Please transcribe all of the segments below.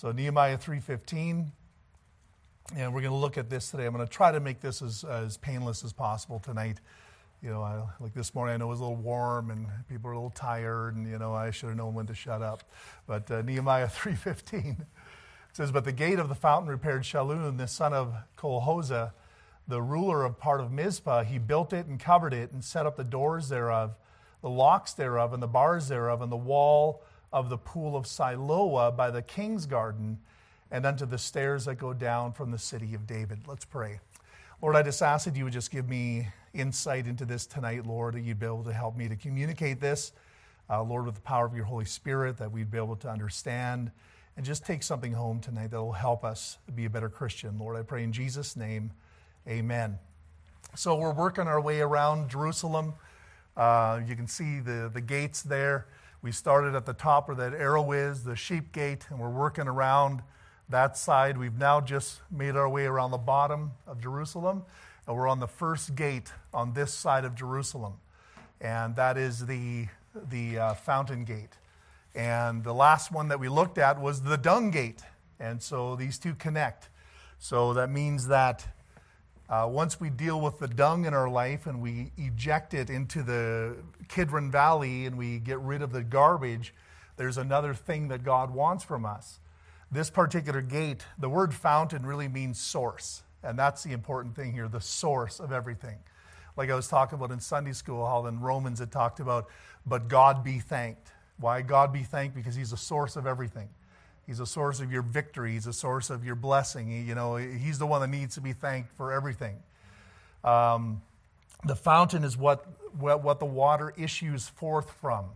So Nehemiah 3:15, and we're going to look at this today. I'm going to try to make this as, as painless as possible tonight. You know, I, like this morning, I know it was a little warm and people are a little tired, and you know, I should have known when to shut up. But uh, Nehemiah 3:15 says, "But the gate of the fountain repaired Shallun, the son of Colhozeh, the ruler of part of Mizpah. He built it and covered it and set up the doors thereof, the locks thereof, and the bars thereof, and the wall." Of the pool of Siloah by the king's garden and unto the stairs that go down from the city of David. Let's pray. Lord, I just ask that you would just give me insight into this tonight, Lord, that you'd be able to help me to communicate this, uh, Lord, with the power of your Holy Spirit, that we'd be able to understand and just take something home tonight that will help us be a better Christian. Lord, I pray in Jesus' name, amen. So we're working our way around Jerusalem. Uh, you can see the, the gates there. We started at the top where that arrow is, the sheep gate, and we're working around that side. We've now just made our way around the bottom of Jerusalem, and we're on the first gate on this side of Jerusalem. And that is the, the uh, fountain gate. And the last one that we looked at was the dung gate. And so these two connect. So that means that uh, once we deal with the dung in our life and we eject it into the Kidron Valley and we get rid of the garbage, there's another thing that God wants from us. This particular gate, the word fountain really means source. And that's the important thing here the source of everything. Like I was talking about in Sunday school, how in Romans it talked about, but God be thanked. Why God be thanked? Because He's the source of everything. He's a source of your victory. He's a source of your blessing. You know, he's the one that needs to be thanked for everything. Um, the fountain is what, what, what the water issues forth from.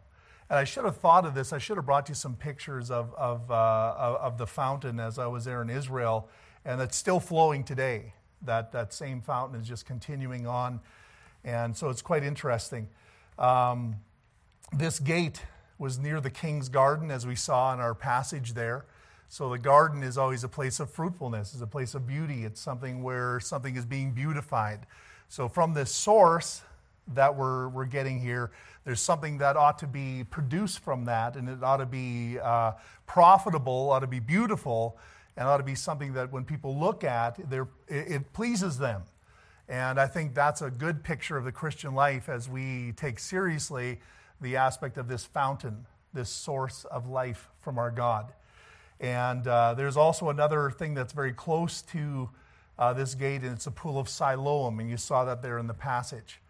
And I should have thought of this. I should have brought you some pictures of, of, uh, of the fountain as I was there in Israel. And it's still flowing today. That, that same fountain is just continuing on. And so it's quite interesting. Um, this gate was near the king's garden, as we saw in our passage there. So the garden is always a place of fruitfulness, it's a place of beauty. It's something where something is being beautified. So from this source that we're, we're getting here, there's something that ought to be produced from that, and it ought to be uh, profitable, ought to be beautiful, and ought to be something that when people look at, it, it pleases them. And I think that's a good picture of the Christian life as we take seriously the aspect of this fountain, this source of life from our God. And uh, there's also another thing that's very close to uh, this gate, and it's a pool of Siloam, and you saw that there in the passage.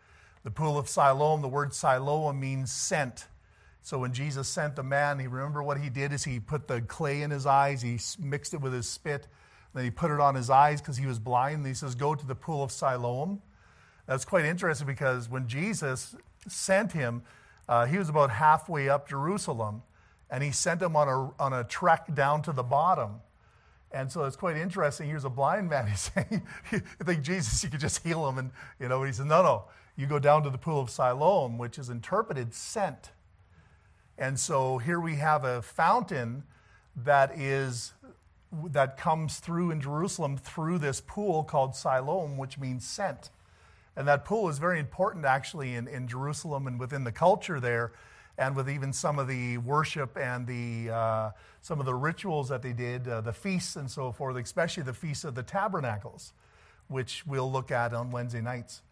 The pool of Siloam, the word Siloam means sent. So when Jesus sent the man, he remember what he did is he put the clay in his eyes, he mixed it with his spit, then he put it on his eyes because he was blind. And he says, "Go to the pool of Siloam." That's quite interesting because when Jesus sent him, uh, he was about halfway up Jerusalem, and he sent him on a, on a trek down to the bottom. And so it's quite interesting. Here's a blind man. He's saying, you think Jesus, you could just heal him. And, you know, he said, no, no. You go down to the pool of Siloam, which is interpreted sent. And so here we have a fountain that is that comes through in Jerusalem through this pool called Siloam, which means sent. And that pool is very important actually in, in Jerusalem and within the culture there, and with even some of the worship and the, uh, some of the rituals that they did, uh, the feasts and so forth, especially the Feast of the Tabernacles, which we'll look at on Wednesday nights.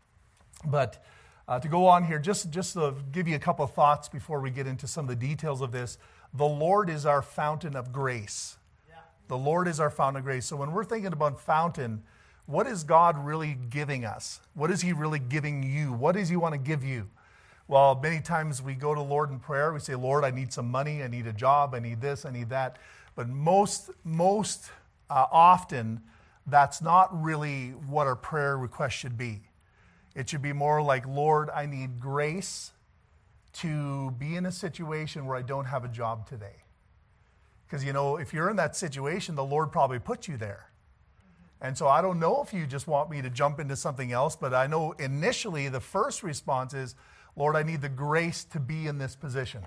But uh, to go on here, just, just to give you a couple of thoughts before we get into some of the details of this. The Lord is our fountain of grace. Yeah. The Lord is our fountain of grace. So when we're thinking about fountain, what is God really giving us? What is He really giving you? What does He want to give you? Well, many times we go to Lord in prayer. We say, Lord, I need some money. I need a job. I need this. I need that. But most, most uh, often, that's not really what our prayer request should be. It should be more like, Lord, I need grace to be in a situation where I don't have a job today. Because, you know, if you're in that situation, the Lord probably put you there. And so I don't know if you just want me to jump into something else, but I know initially the first response is, Lord, I need the grace to be in this position.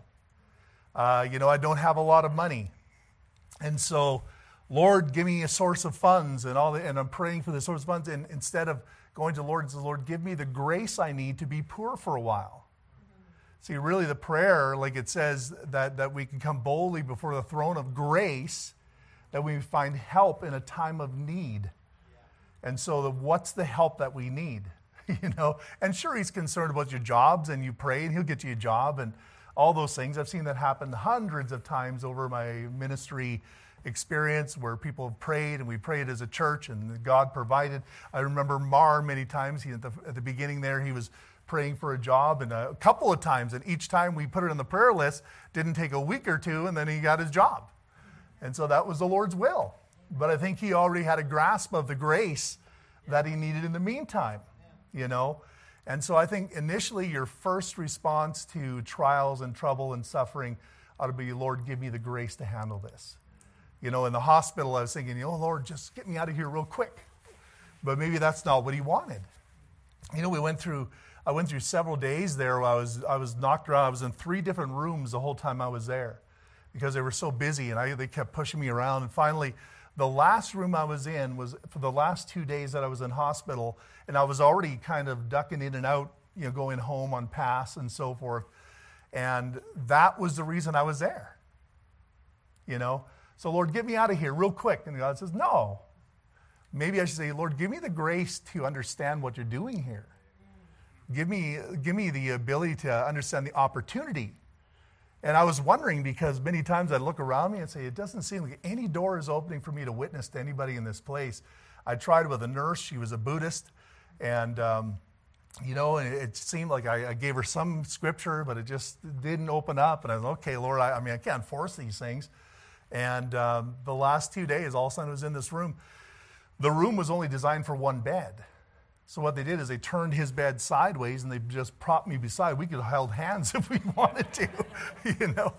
Uh, you know, I don't have a lot of money. And so, Lord, give me a source of funds and all the, and I'm praying for the source of funds. And instead of going to the Lord and says, Lord, give me the grace I need to be poor for a while. See, really the prayer, like it says, that, that we can come boldly before the throne of grace that we find help in a time of need. And so, the, what's the help that we need? you know, and sure, he's concerned about your jobs, and you pray, and he'll get you a job, and all those things. I've seen that happen hundreds of times over my ministry experience where people have prayed and we prayed as a church and God provided. I remember Mar many times. He, at, the, at the beginning there, he was praying for a job and a couple of times, and each time we put it on the prayer list, didn't take a week or two, and then he got his job. And so that was the Lord's will. But I think he already had a grasp of the grace that he needed in the meantime, you know. And so I think initially your first response to trials and trouble and suffering ought to be, Lord, give me the grace to handle this. You know, in the hospital, I was thinking, oh, Lord, just get me out of here real quick. But maybe that's not what he wanted. You know, we went through, I went through several days there. I was, I was knocked around. I was in three different rooms the whole time I was there because they were so busy and I, they kept pushing me around. And finally, the last room I was in was for the last two days that I was in hospital, and I was already kind of ducking in and out, you know, going home on pass and so forth. And that was the reason I was there. You know? So, Lord, get me out of here real quick. And God says, No. Maybe I should say, Lord, give me the grace to understand what you're doing here. Give me, give me the ability to understand the opportunity and I was wondering because many times I'd look around me and say, it doesn't seem like any door is opening for me to witness to anybody in this place. I tried with a nurse, she was a Buddhist, and um, you know, it seemed like I, I, gave her some scripture, but it just didn't open up. And I was okay, Lord. I, I mean, I can't force these things. And um, the last two days, all of a sudden, I was in this room. The room was only designed for one bed. So what they did is they turned his bed sideways and they just propped me beside. We could have held hands if we wanted to, you know.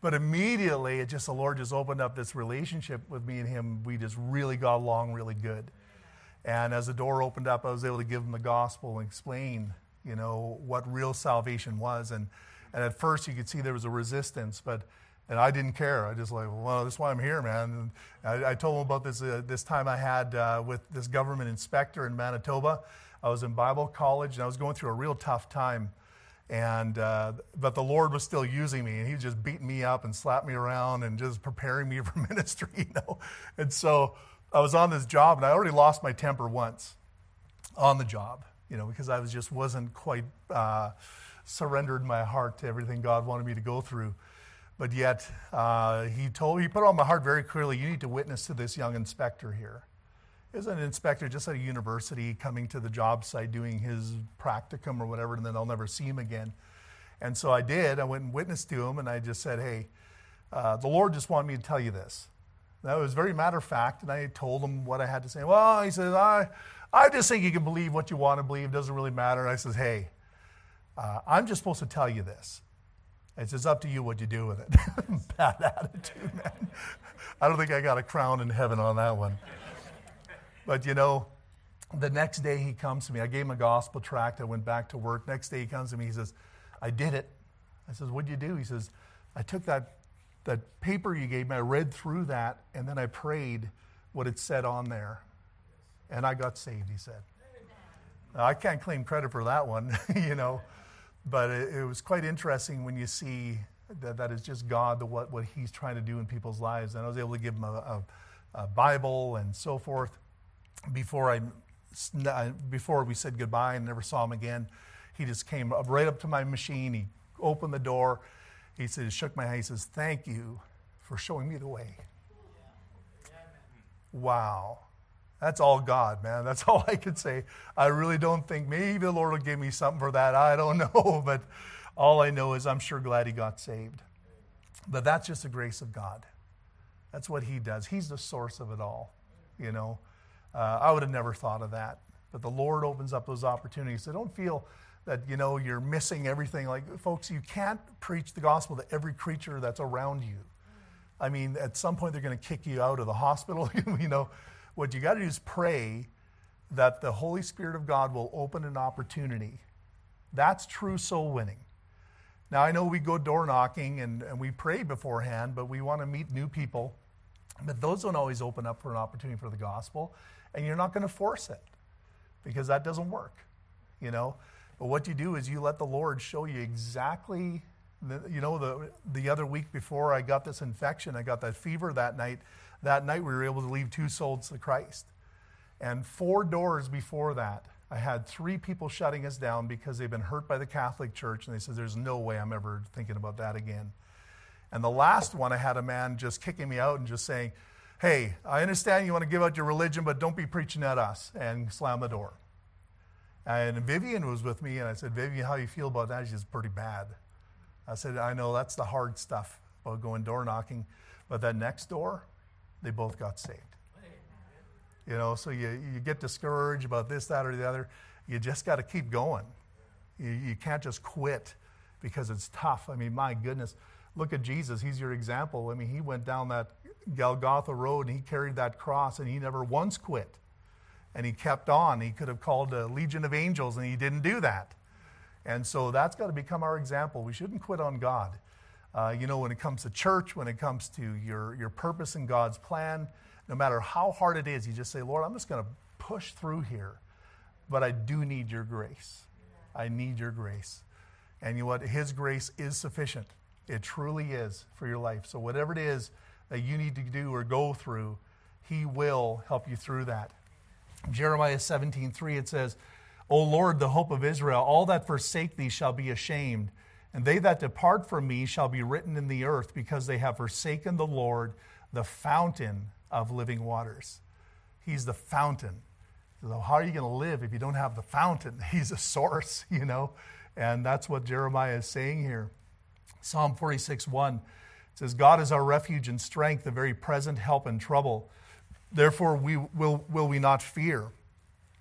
But immediately, it just the Lord just opened up this relationship with me and him. We just really got along really good. And as the door opened up, I was able to give him the gospel and explain, you know, what real salvation was. And and at first, you could see there was a resistance, but and I didn't care. I just like, well, that's why I'm here, man. I, I told him about this uh, this time I had uh, with this government inspector in Manitoba. I was in Bible college and I was going through a real tough time, and uh, but the Lord was still using me, and He was just beating me up and slapping me around and just preparing me for ministry, you know. And so I was on this job, and I already lost my temper once on the job, you know, because I was just wasn't quite uh, surrendered my heart to everything God wanted me to go through. But yet, uh, he told he put on my heart very clearly, you need to witness to this young inspector here. Is an inspector just at a university coming to the job site doing his practicum or whatever, and then I'll never see him again. And so I did. I went and witnessed to him, and I just said, "Hey, uh, the Lord just wanted me to tell you this." That was very matter of fact, and I told him what I had to say. Well, he says, "I, I just think you can believe what you want to believe. It doesn't really matter." And I says, "Hey, uh, I'm just supposed to tell you this. It's just up to you what you do with it. Bad attitude, man. I don't think I got a crown in heaven on that one. But you know, the next day he comes to me. I gave him a gospel tract. I went back to work. Next day he comes to me. He says, I did it. I says, What'd you do? He says, I took that, that paper you gave me, I read through that, and then I prayed what it said on there. And I got saved, he said. Now, I can't claim credit for that one, you know. But it, it, was quite interesting when you see that that is just God, the, what, what He's trying to do in people's lives. And I was able to give him a, a, a Bible and so forth before I before we said goodbye and never saw him again. He just came up right up to my machine. He opened the door. He said, shook my hand. He says, "Thank you for showing me the way." Wow. That's all God, man. That's all I could say. I really don't think maybe the Lord will give me something for that. I don't know. But all I know is I'm sure glad he got saved. But that's just the grace of God. That's what he does. He's the source of it all. You know, uh, I would have never thought of that. But the Lord opens up those opportunities. So don't feel that, you know, you're missing everything. Like, folks, you can't preach the gospel to every creature that's around you. I mean, at some point, they're going to kick you out of the hospital, you know. What you got to do is pray that the Holy Spirit of God will open an opportunity. That's true soul winning. Now, I know we go door knocking and, and we pray beforehand, but we want to meet new people. But those don't always open up for an opportunity for the gospel, and you're not going to force it because that doesn't work, you know. But what you do is you let the Lord show you exactly You know, the, the other week before I got this infection, I got that fever that night. That night, we were able to leave two souls to Christ. And four doors before that, I had three people shutting us down because they've been hurt by the Catholic Church, and they said, There's no way I'm ever thinking about that again. And the last one, I had a man just kicking me out and just saying, Hey, I understand you want to give out your religion, but don't be preaching at us, and slam the door. And Vivian was with me, and I said, Vivian, how you feel about that? She said, pretty bad. I said, I know that's the hard stuff about going door knocking, but that next door, they both got saved. You know, so you, you get discouraged about this, that, or the other. You just got to keep going. You, you can't just quit because it's tough. I mean, my goodness, look at Jesus. He's your example. I mean, he went down that Golgotha road and he carried that cross and he never once quit. And he kept on. He could have called a legion of angels and he didn't do that. And so that's got to become our example. We shouldn't quit on God. Uh, you know, when it comes to church, when it comes to your, your purpose in God's plan, no matter how hard it is, you just say, Lord, I'm just going to push through here. But I do need your grace. I need your grace. And you know what? His grace is sufficient. It truly is for your life. So, whatever it is that you need to do or go through, He will help you through that. Jeremiah 17, 3, it says, O Lord, the hope of Israel, all that forsake thee shall be ashamed, and they that depart from me shall be written in the earth, because they have forsaken the Lord, the fountain of living waters. He's the fountain. So how are you going to live if you don't have the fountain? He's a source, you know? And that's what Jeremiah is saying here. Psalm 46 1 says, God is our refuge and strength, the very present help in trouble. Therefore, we will, will we not fear.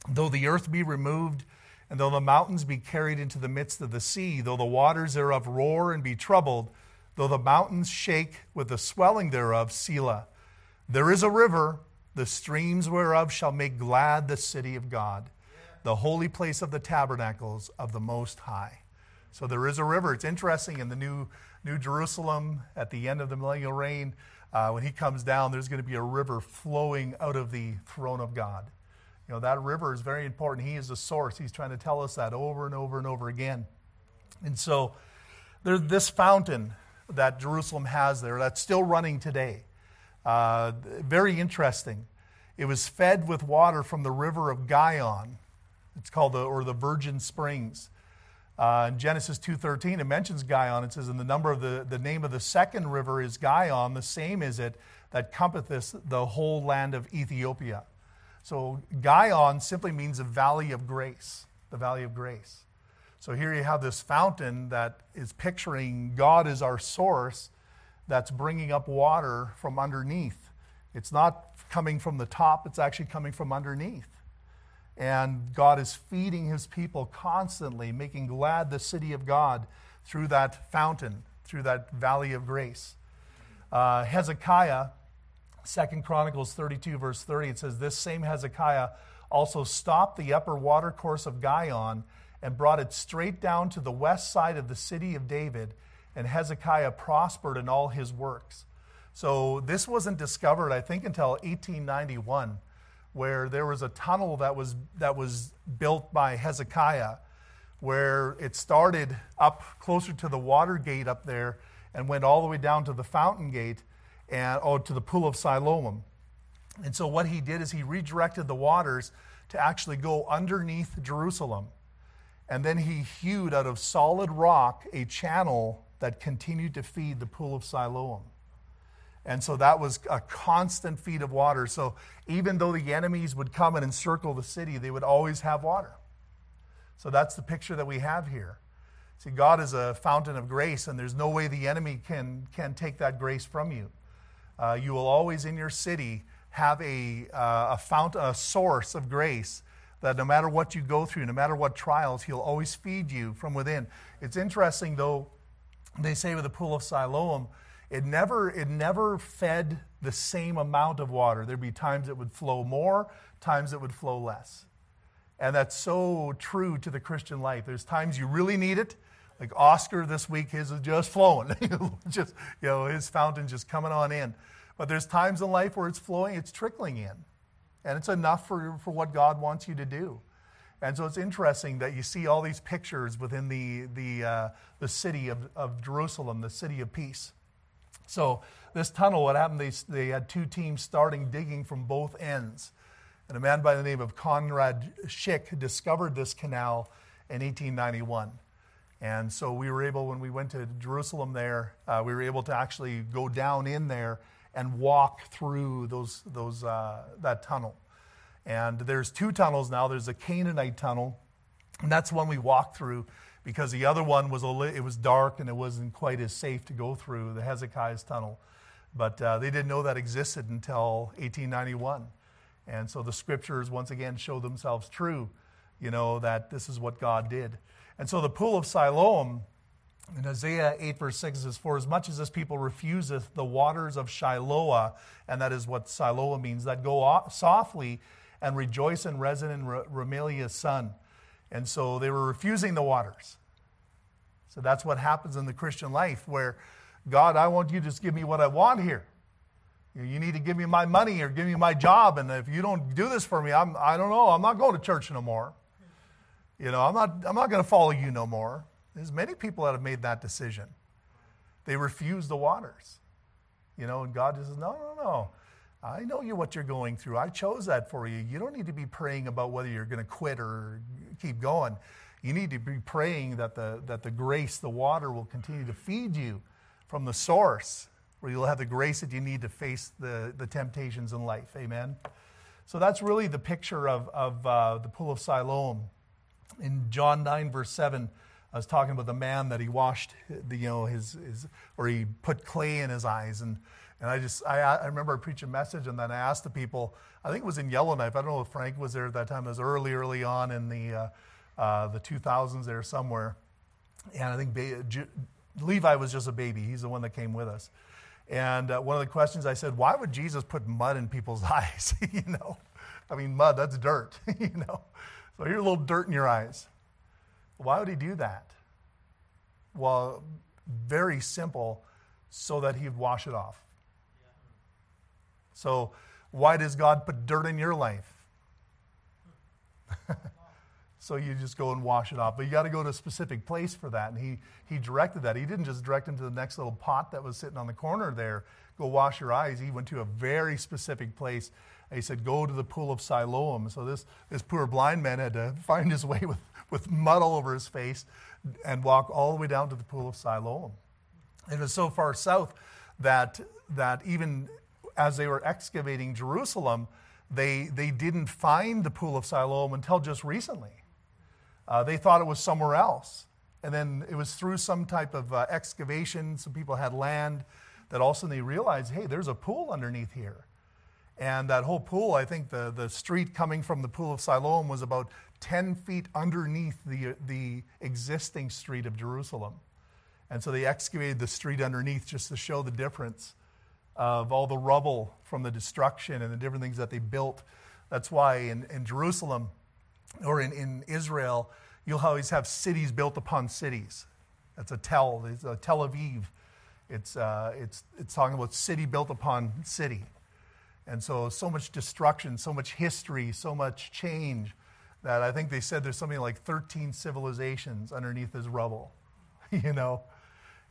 Though the earth be removed, and though the mountains be carried into the midst of the sea, though the waters thereof roar and be troubled, though the mountains shake with the swelling thereof, Selah. There is a river, the streams whereof shall make glad the city of God, the holy place of the tabernacles of the Most High. So there is a river. It's interesting in the New, New Jerusalem at the end of the millennial reign, uh, when he comes down, there's going to be a river flowing out of the throne of God. Know, that river is very important. He is the source. He's trying to tell us that over and over and over again. And so there's this fountain that Jerusalem has there that's still running today. Uh, very interesting. It was fed with water from the river of Gihon. It's called the, or the Virgin Springs. Uh, in Genesis 2.13, it mentions Gihon. It says, and the number of the, the name of the second river is Gihon. The same is it that compasseth the whole land of Ethiopia. So Gihon simply means the valley of grace, the valley of grace. So here you have this fountain that is picturing God as our source, that's bringing up water from underneath. It's not coming from the top, it's actually coming from underneath. And God is feeding his people constantly, making glad the city of God through that fountain, through that valley of grace. Uh, Hezekiah, Second Chronicles 32, verse 30, it says, This same Hezekiah also stopped the upper watercourse of Gihon and brought it straight down to the west side of the city of David and Hezekiah prospered in all his works. So this wasn't discovered, I think, until 1891, where there was a tunnel that was, that was built by Hezekiah, where it started up closer to the water gate up there and went all the way down to the fountain gate and oh, to the pool of Siloam. And so what he did is he redirected the waters to actually go underneath Jerusalem. And then he hewed out of solid rock a channel that continued to feed the pool of Siloam. And so that was a constant feed of water. So even though the enemies would come and encircle the city, they would always have water. So that's the picture that we have here. See, God is a fountain of grace, and there's no way the enemy can, can take that grace from you. Uh, you will always in your city have a, uh, a fountain, a source of grace that no matter what you go through, no matter what trials, he'll always feed you from within. It's interesting, though, they say with the pool of Siloam, it never, it never fed the same amount of water. There'd be times it would flow more, times it would flow less. And that's so true to the Christian life. There's times you really need it. Like Oscar this week, his is just flowing. just, you know, his fountain just coming on in. But there's times in life where it's flowing, it's trickling in. And it's enough for, for what God wants you to do. And so it's interesting that you see all these pictures within the, the, uh, the city of, of Jerusalem, the city of peace. So this tunnel, what happened, they, they had two teams starting digging from both ends. And a man by the name of Conrad Schick discovered this canal in 1891. And so we were able, when we went to Jerusalem there, uh, we were able to actually go down in there and walk through those, those, uh, that tunnel. And there's two tunnels now. There's a Canaanite tunnel, and that's one we walked through because the other one was a it was dark and it wasn't quite as safe to go through the Hezekiah's tunnel. But uh, they didn't know that existed until 1891. And so the scriptures once again show themselves true, you know, that this is what God did. And so the pool of Siloam in Isaiah 8, verse 6 says, For as much as this people refuseth the waters of Shiloah, and that is what Siloah means, that go softly and rejoice in Rezin and Remaliah's son. And so they were refusing the waters. So that's what happens in the Christian life where, God, I want you to just give me what I want here. You need to give me my money or give me my job. And if you don't do this for me, I'm, I don't know, I'm not going to church no more. You know, I'm not, I'm not going to follow you no more. There's many people that have made that decision. They refuse the waters. You know, and God just says, no, no, no. I know you what you're going through. I chose that for you. You don't need to be praying about whether you're going to quit or keep going. You need to be praying that the, that the grace, the water, will continue to feed you from the source, where you'll have the grace that you need to face the, the temptations in life. Amen. So that's really the picture of, of uh, the pool of Siloam. In John 9, verse 7, I was talking about the man that he washed, the, you know, his, his, or he put clay in his eyes. And and I just, I, I remember I preached a message and then I asked the people, I think it was in Yellowknife. I don't know if Frank was there at that time. It was early, early on in the, uh, uh, the 2000s there somewhere. And I think ba- J- Levi was just a baby. He's the one that came with us. And uh, one of the questions I said, why would Jesus put mud in people's eyes? you know, I mean, mud, that's dirt, you know. So here's a little dirt in your eyes. Why would he do that? Well, very simple, so that he'd wash it off. So, why does God put dirt in your life? so you just go and wash it off. But you got to go to a specific place for that. And he, he directed that. He didn't just direct him to the next little pot that was sitting on the corner there, go wash your eyes. He went to a very specific place. He said, Go to the pool of Siloam. So this, this poor blind man had to find his way with, with mud all over his face and walk all the way down to the pool of Siloam. It was so far south that, that even as they were excavating Jerusalem, they, they didn't find the Pool of Siloam until just recently. Uh, they thought it was somewhere else. And then it was through some type of uh, excavation, some people had land, that all of a sudden they realized, hey, there's a pool underneath here. And that whole pool, I think the, the street coming from the Pool of Siloam was about 10 feet underneath the, the existing street of Jerusalem. And so they excavated the street underneath just to show the difference of all the rubble from the destruction and the different things that they built. That's why in, in Jerusalem or in, in Israel, you'll always have cities built upon cities. That's a Tel, it's a Tel Aviv. It's, uh, it's, it's talking about city built upon city. And so, so much destruction, so much history, so much change that I think they said there's something like 13 civilizations underneath this rubble, you know?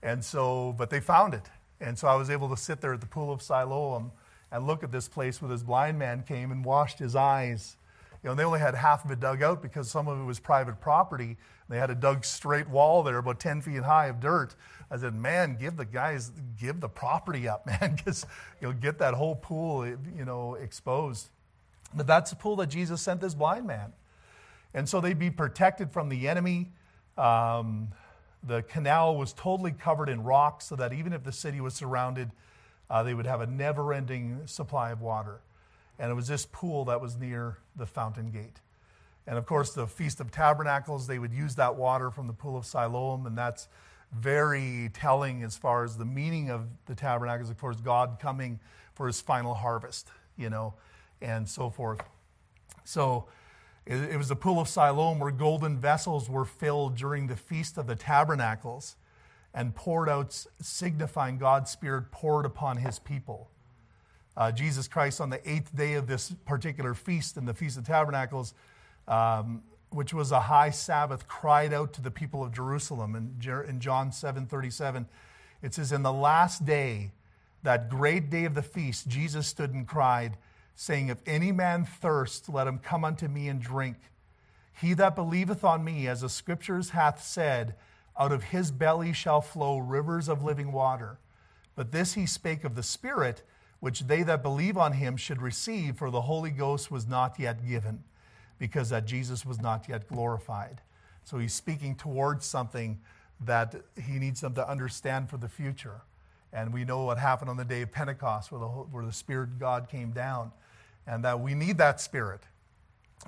And so, but they found it. And so I was able to sit there at the pool of Siloam and look at this place where this blind man came and washed his eyes. You know, they only had half of it dug out because some of it was private property. They had a dug straight wall there, about 10 feet high of dirt. I said, man, give the guys, give the property up, man, because you'll get that whole pool, you know, exposed. But that's the pool that Jesus sent this blind man. And so they'd be protected from the enemy. Um, the canal was totally covered in rocks so that even if the city was surrounded, uh, they would have a never ending supply of water. And it was this pool that was near the fountain gate. And of course, the Feast of Tabernacles, they would use that water from the pool of Siloam, and that's very telling as far as the meaning of the tabernacles, of course, God coming for his final harvest, you know, and so forth. So, it, was the pool of Siloam where golden vessels were filled during the Feast of the Tabernacles and poured out, signifying God's Spirit poured upon his people. Uh, Jesus Christ, on the eighth day of this particular feast in the Feast of Tabernacles, um, which was a high Sabbath, cried out to the people of Jerusalem. In, in John 7 37, it says, In the last day, that great day of the feast, Jesus stood and cried, saying, If any man thirst, let him come unto me and drink. He that believeth on me, as the scriptures hath said, out of his belly shall flow rivers of living water. But this he spake of the Spirit, which they that believe on him should receive, for the Holy Ghost was not yet given, because that Jesus was not yet glorified. So he's speaking towards something that he needs them to understand for the future. And we know what happened on the day of Pentecost, where the, where the Spirit of God came down, and that we need that Spirit.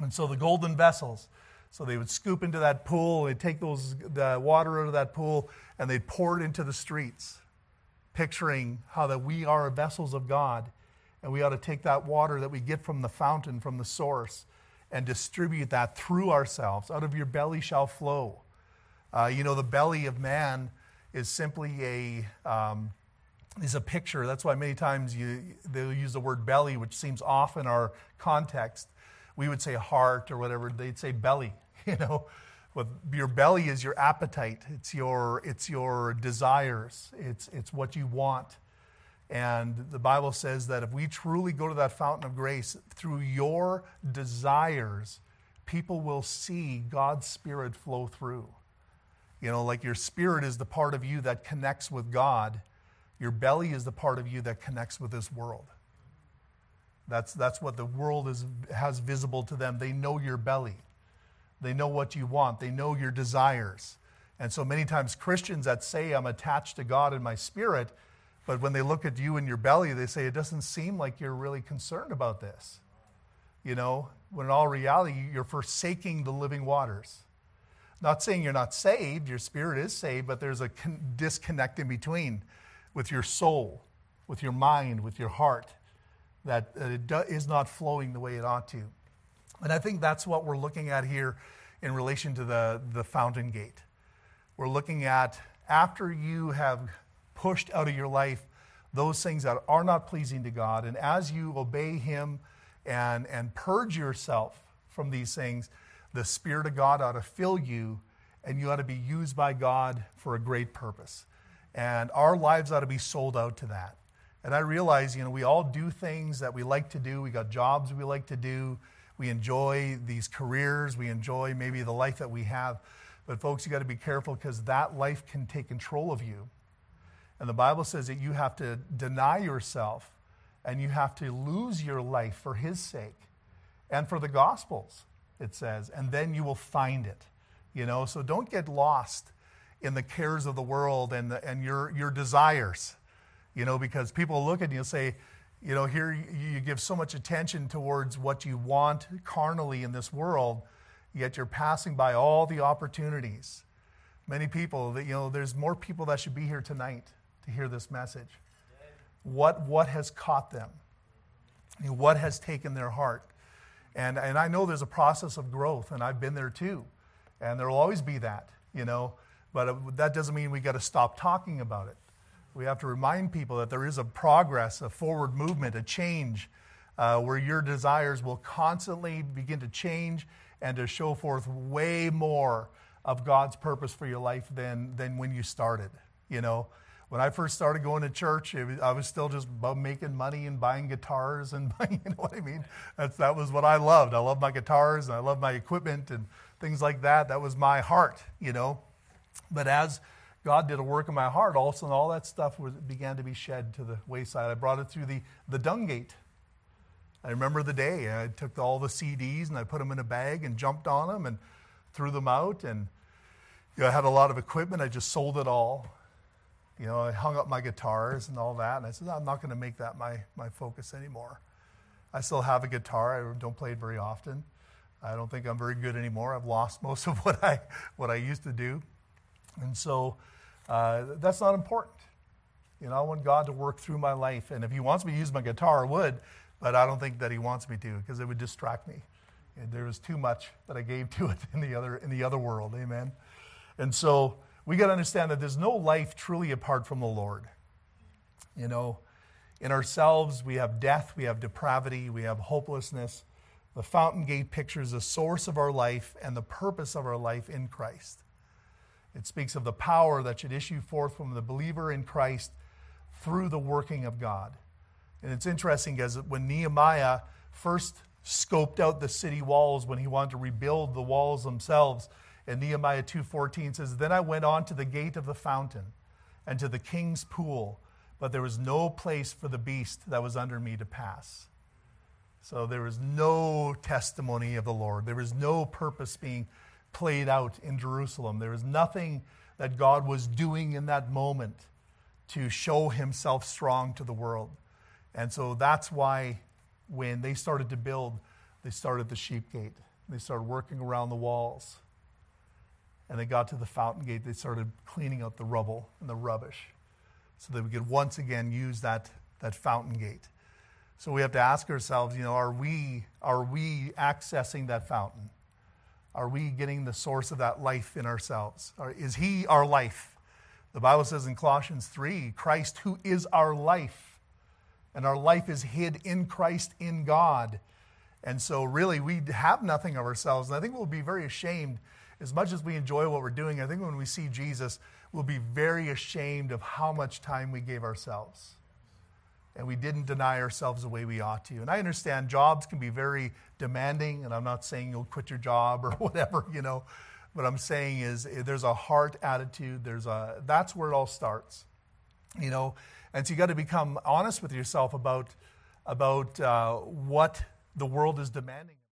And so the golden vessels, so they would scoop into that pool, they'd take those, the water out of that pool, and they'd pour it into the streets, picturing how that we are vessels of God, and we ought to take that water that we get from the fountain, from the source, and distribute that through ourselves. Out of your belly shall flow. Uh, you know, the belly of man is simply a um, is a picture. That's why many times you, they'll use the word belly, which seems off in our context. We would say heart or whatever. They'd say belly. You know, what your belly is your appetite. It's your it's your desires. It's it's what you want. And the Bible says that if we truly go to that fountain of grace through your desires, people will see God's Spirit flow through. You know, like your spirit is the part of you that connects with God your belly is the part of you that connects with this world. That's, that's what the world is, has visible to them. They know your belly, they know what you want, they know your desires. And so many times, Christians that say, I'm attached to God in my spirit, but when they look at you in your belly, they say, It doesn't seem like you're really concerned about this. You know, when in all reality, you're forsaking the living waters. Not saying you're not saved, your spirit is saved, but there's a con- disconnect in between with your soul, with your mind, with your heart, that, it do, is not flowing the way it ought to. And I think that's what we're looking at here in relation to the, the fountain gate. We're looking at after you have pushed out of your life those things that are not pleasing to God, and as you obey Him and, and purge yourself from these things, the Spirit of God ought to fill you, and you ought to be used by God for a great purpose. And our lives ought to be sold out to that. And I realize, you know, we all do things that we like to do. We got jobs we like to do. We enjoy these careers. We enjoy maybe the life that we have. But, folks, you got to be careful because that life can take control of you. And the Bible says that you have to deny yourself and you have to lose your life for His sake and for the Gospels, it says, and then you will find it. You know, so don't get lost in the cares of the world and, the, and your, your desires. You know, because people look at you and say, you know, here you give so much attention towards what you want carnally in this world, yet you're passing by all the opportunities. Many people, that you know, there's more people that should be here tonight to hear this message. What, what has caught them? You know, what has taken their heart? And, and I know there's a process of growth, and I've been there too. And there will always be that, you know. But uh, that doesn't mean we got to stop talking about it. We have to remind people that there is a progress, a forward movement, a change uh, where your desires will constantly begin to change and to show forth way more of God's purpose for your life than, than when you started. You know, when I first started going to church, was, I was still just making money and buying guitars and buying, you know what I mean? That's, that was what I loved. I loved my guitars and I loved my equipment and things like that. That was my heart, you know. But as God did a work in my heart, also, and all that stuff was, began to be shed to the wayside. I brought it through the, the dung gate. I remember the day. I took all the CDs and I put them in a bag and jumped on them and threw them out. And you know, I had a lot of equipment. I just sold it all. You know, I hung up my guitars and all that. And I said, I'm not going to make that my, my focus anymore. I still have a guitar. I don't play it very often. I don't think I'm very good anymore. I've lost most of what I, what I used to do. And so uh, that's not important. You know, I want God to work through my life. And if He wants me to use my guitar, I would, but I don't think that He wants me to because it would distract me. And there was too much that I gave to it in the other, in the other world. Amen. And so we got to understand that there's no life truly apart from the Lord. You know, in ourselves, we have death, we have depravity, we have hopelessness. The fountain gate pictures the source of our life and the purpose of our life in Christ. It speaks of the power that should issue forth from the believer in Christ through the working of God. And it's interesting because when Nehemiah first scoped out the city walls when he wanted to rebuild the walls themselves, and Nehemiah 2:14 says, "Then I went on to the gate of the fountain and to the king's pool, but there was no place for the beast that was under me to pass." So there was no testimony of the Lord. There was no purpose being played out in Jerusalem. There was nothing that God was doing in that moment to show himself strong to the world. And so that's why when they started to build, they started the sheep gate. They started working around the walls. And they got to the fountain gate. They started cleaning out the rubble and the rubbish so that we could once again use that, that fountain gate. So we have to ask ourselves, you know, are we, are we accessing that fountain? Are we getting the source of that life in ourselves? Or is He our life? The Bible says in Colossians 3 Christ, who is our life, and our life is hid in Christ in God. And so, really, we have nothing of ourselves. And I think we'll be very ashamed, as much as we enjoy what we're doing. I think when we see Jesus, we'll be very ashamed of how much time we gave ourselves and we didn't deny ourselves the way we ought to. And I understand jobs can be very demanding, and I'm not saying you'll quit your job or whatever, you know. What I'm saying is eh, there's a heart attitude. There's a that's where it all starts, you know. And so you got to become honest with yourself about about uh, what the world is demanding.